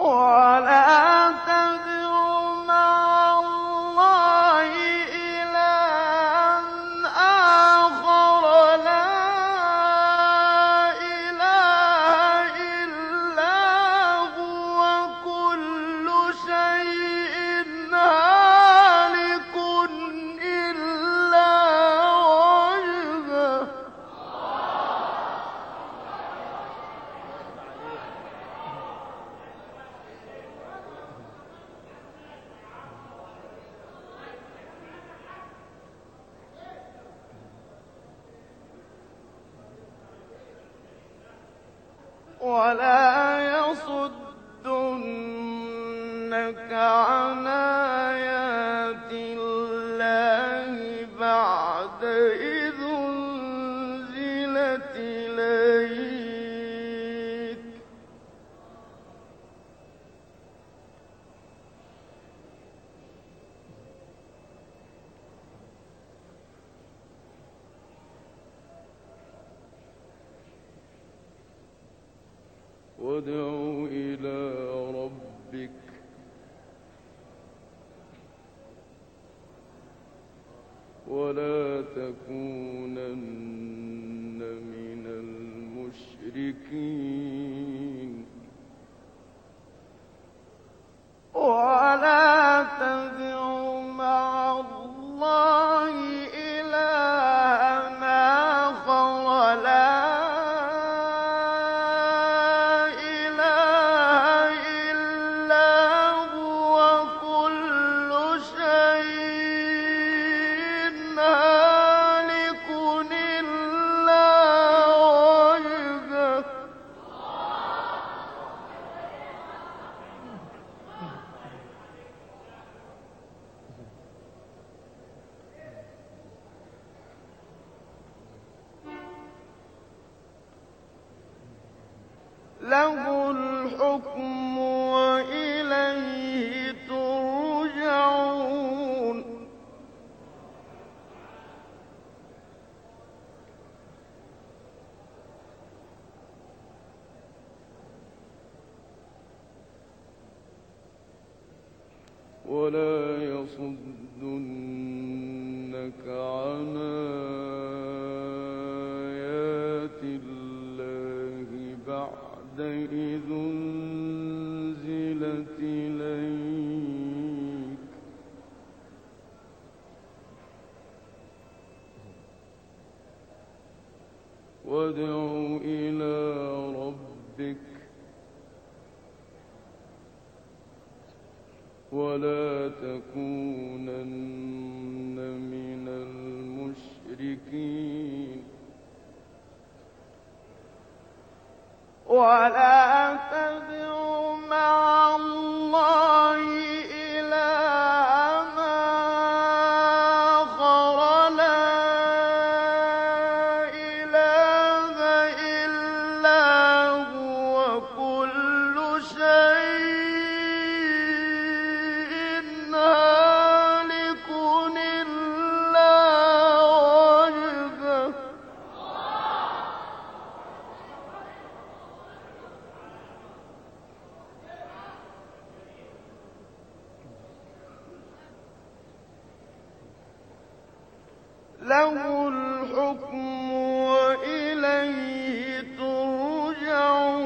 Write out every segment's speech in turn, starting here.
ولا ولا وادع إلى ربك. ولا تكونن من المشركين. له الحكم وإليه ترجعون. ولا يصدنك عن إليك. إلى ربك. ولا تكونن من المشركين. ولا له الحكم وإليه ترجعون.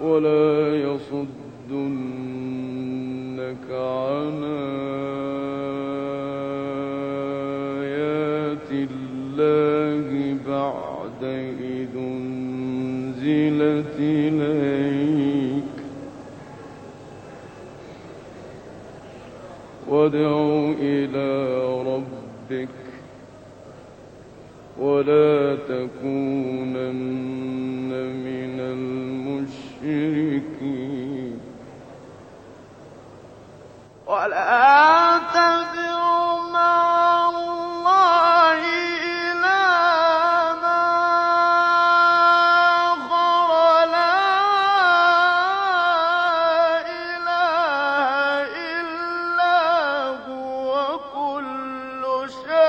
ولا يصدنك عن أنزلت إليك. وادع إلى ربك ولا تكونن من المشركين. ولا 是。